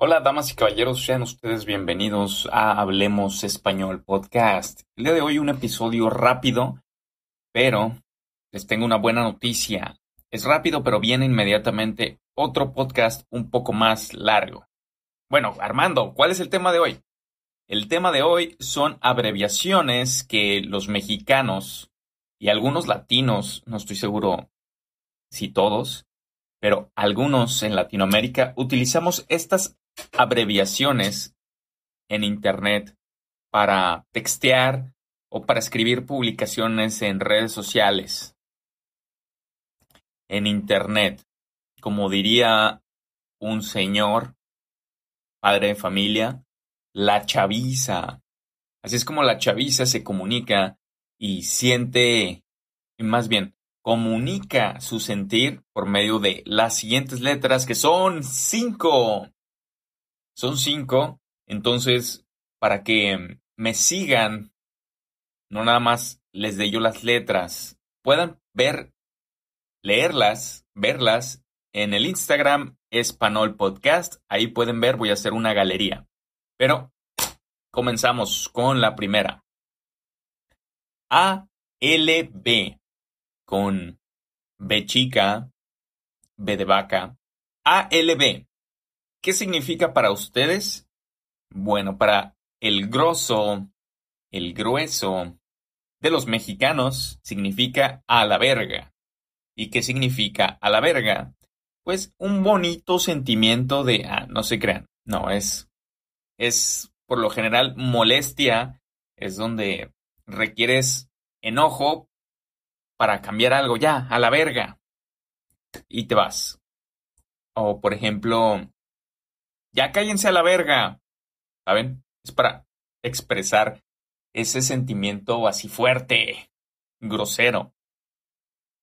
Hola, damas y caballeros, sean ustedes bienvenidos a Hablemos Español Podcast. El día de hoy un episodio rápido, pero les tengo una buena noticia. Es rápido, pero viene inmediatamente otro podcast un poco más largo. Bueno, Armando, ¿cuál es el tema de hoy? El tema de hoy son abreviaciones que los mexicanos y algunos latinos, no estoy seguro si todos, pero algunos en Latinoamérica utilizamos estas abreviaciones en Internet para textear o para escribir publicaciones en redes sociales. En Internet, como diría un señor, padre de familia, la chaviza. Así es como la chaviza se comunica y siente, más bien, comunica su sentir por medio de las siguientes letras que son cinco. Son cinco, entonces para que me sigan, no nada más les dé yo las letras, puedan ver, leerlas, verlas en el Instagram Espanol Podcast. Ahí pueden ver, voy a hacer una galería. Pero comenzamos con la primera. A L B con B chica, B de vaca, A L B. ¿Qué significa para ustedes? Bueno, para el grosso, el grueso de los mexicanos significa a la verga. ¿Y qué significa a la verga? Pues un bonito sentimiento de, ah, no se crean. No, es, es por lo general molestia, es donde requieres enojo para cambiar algo ya, a la verga. Y te vas. O por ejemplo, ya cállense a la verga. ¿Saben? Es para expresar ese sentimiento así fuerte, grosero.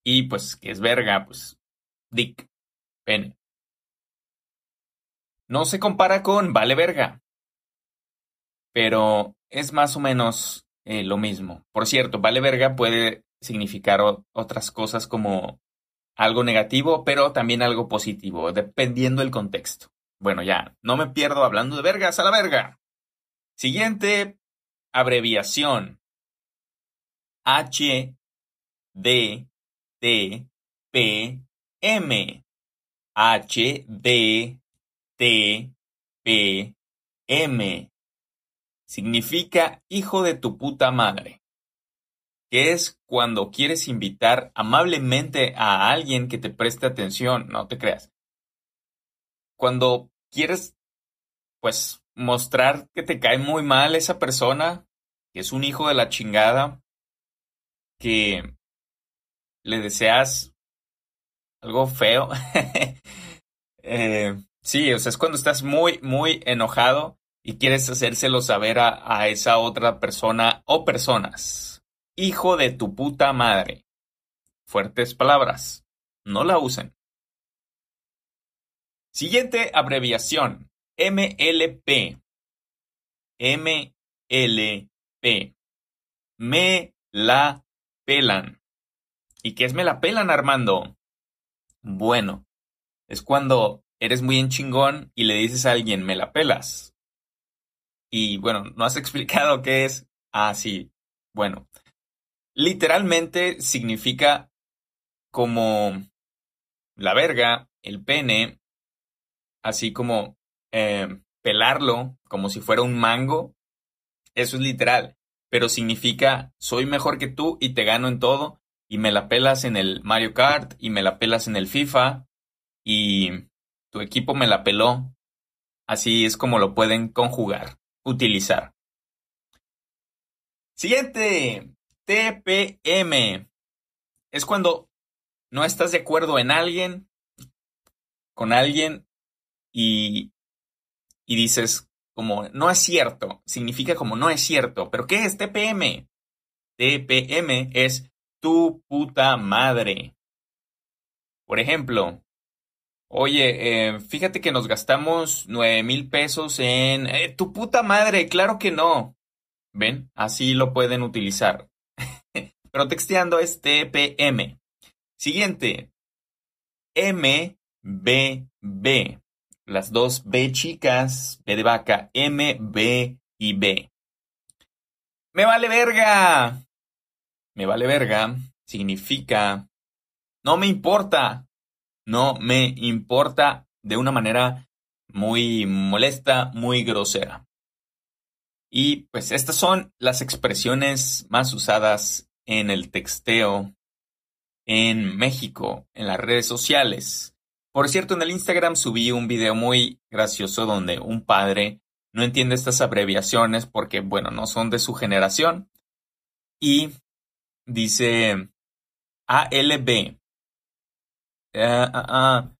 Y pues, ¿qué es verga? Pues, dick, pene. No se compara con vale verga. Pero es más o menos eh, lo mismo. Por cierto, vale verga puede significar otras cosas como algo negativo, pero también algo positivo, dependiendo del contexto. Bueno, ya, no me pierdo hablando de vergas a la verga. Siguiente abreviación. H D T P M. H D T P M. Significa hijo de tu puta madre. Que es cuando quieres invitar amablemente a alguien que te preste atención, no te creas cuando quieres, pues, mostrar que te cae muy mal esa persona, que es un hijo de la chingada, que le deseas algo feo. eh, sí, o sea, es cuando estás muy, muy enojado y quieres hacérselo saber a, a esa otra persona o personas. Hijo de tu puta madre. Fuertes palabras. No la usen. Siguiente abreviación. MLP. MLP. Me la pelan. ¿Y qué es me la pelan, Armando? Bueno, es cuando eres muy en chingón y le dices a alguien me la pelas. Y bueno, no has explicado qué es. Ah, sí. Bueno, literalmente significa como la verga, el pene así como eh, pelarlo como si fuera un mango, eso es literal, pero significa soy mejor que tú y te gano en todo y me la pelas en el Mario Kart y me la pelas en el FIFA y tu equipo me la peló. Así es como lo pueden conjugar, utilizar. Siguiente, TPM. Es cuando no estás de acuerdo en alguien, con alguien y, y dices como no es cierto, significa como no es cierto, pero ¿qué es TPM? TPM es tu puta madre. Por ejemplo, oye, eh, fíjate que nos gastamos nueve mil pesos en eh, tu puta madre, claro que no. ¿Ven? Así lo pueden utilizar. Pero texteando es TPM. Siguiente. MBB. Las dos B chicas, B de vaca, M, B y B. Me vale verga. Me vale verga significa no me importa. No me importa de una manera muy molesta, muy grosera. Y pues estas son las expresiones más usadas en el texteo en México, en las redes sociales. Por cierto, en el Instagram subí un video muy gracioso donde un padre no entiende estas abreviaciones porque, bueno, no son de su generación. Y dice ALB. Uh, uh,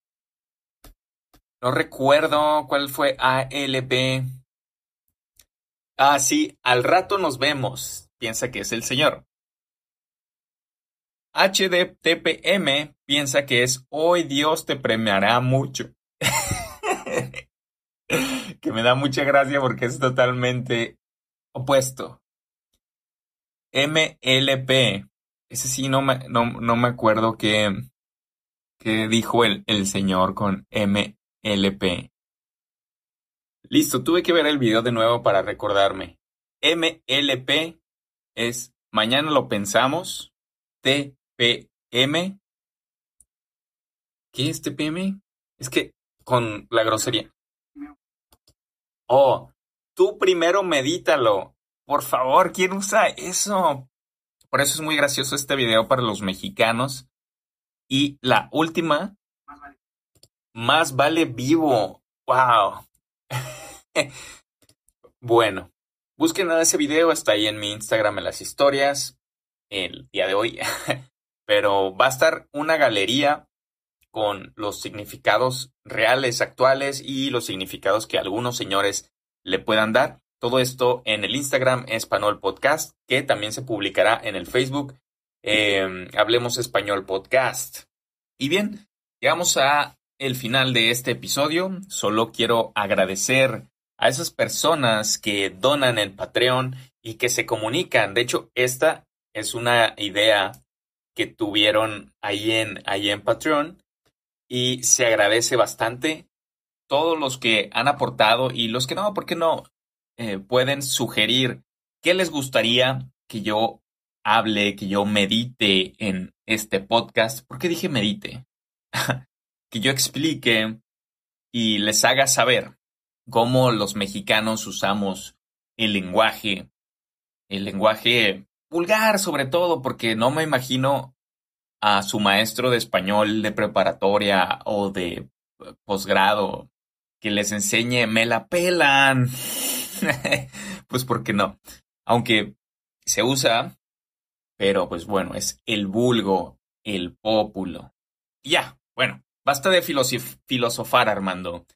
no recuerdo cuál fue ALB. Ah, sí, al rato nos vemos. Piensa que es el señor. HDTPM piensa que es hoy Dios te premiará mucho. que me da mucha gracia porque es totalmente opuesto. MLP. Ese sí no me, no, me acuerdo qué, dijo el, el señor con MLP. Listo, tuve que ver el video de nuevo para recordarme. MLP es mañana lo pensamos. TPM. ¿Qué es TPM? Es que con la grosería. Oh, tú primero medítalo. Por favor, ¿quién usa eso? Por eso es muy gracioso este video para los mexicanos. Y la última, más vale, vivo. ¡Wow! bueno, busquen a ese video, está ahí en mi Instagram en las historias el día de hoy. Pero va a estar una galería con los significados reales, actuales y los significados que algunos señores le puedan dar. Todo esto en el Instagram Español Podcast, que también se publicará en el Facebook em, Hablemos Español Podcast. Y bien, llegamos a el final de este episodio. Solo quiero agradecer a esas personas que donan en Patreon y que se comunican. De hecho, esta es una idea que tuvieron ahí en, ahí en Patreon y se agradece bastante todos los que han aportado y los que no, ¿por qué no? Eh, pueden sugerir qué les gustaría que yo hable, que yo medite en este podcast. ¿Por qué dije medite? que yo explique y les haga saber cómo los mexicanos usamos el lenguaje, el lenguaje vulgar sobre todo, porque no me imagino a su maestro de español de preparatoria o de posgrado que les enseñe me la pelan. pues porque no. Aunque se usa, pero pues bueno, es el vulgo, el pópulo. Ya, bueno, basta de filosofar, Armando.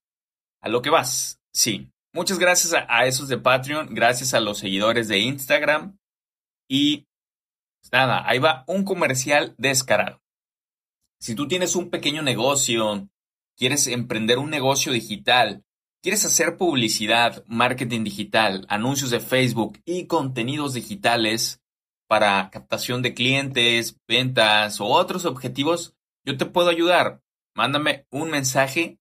A lo que vas, sí. Muchas gracias a, esos de Patreon, gracias a los seguidores de Instagram. Y nada, ahí va un comercial descarado. Si tú tienes un pequeño negocio, quieres emprender un negocio digital, ¿Quieres hacer publicidad, marketing digital, anuncios de Facebook y contenidos digitales para captación de clientes, ventas o otros objetivos? Yo te puedo ayudar. Mándame un mensaje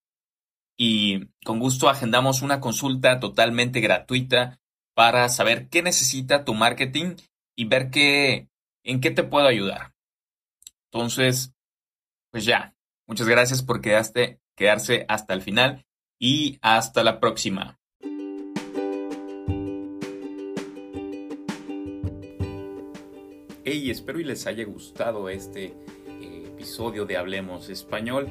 y con gusto agendamos una consulta totalmente gratuita para saber qué necesita tu marketing y ver qué, en qué te puedo ayudar. Entonces, pues ya, muchas gracias por quedaste, quedarse hasta el final y hasta la próxima. Hey, espero y les haya gustado este eh, episodio de Hablemos Español.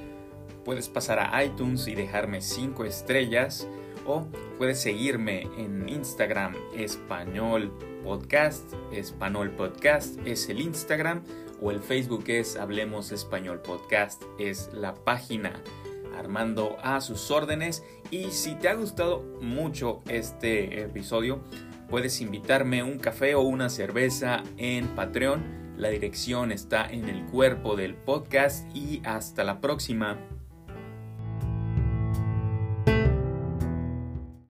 Puedes pasar a iTunes y dejarme 5 estrellas o puedes seguirme en Instagram Español Podcast. Español Podcast es el Instagram o el Facebook es Hablemos Español Podcast es la página. Armando a sus órdenes. Y si te ha gustado mucho este episodio, puedes invitarme un café o una cerveza en Patreon. La dirección está en el cuerpo del podcast y hasta la próxima.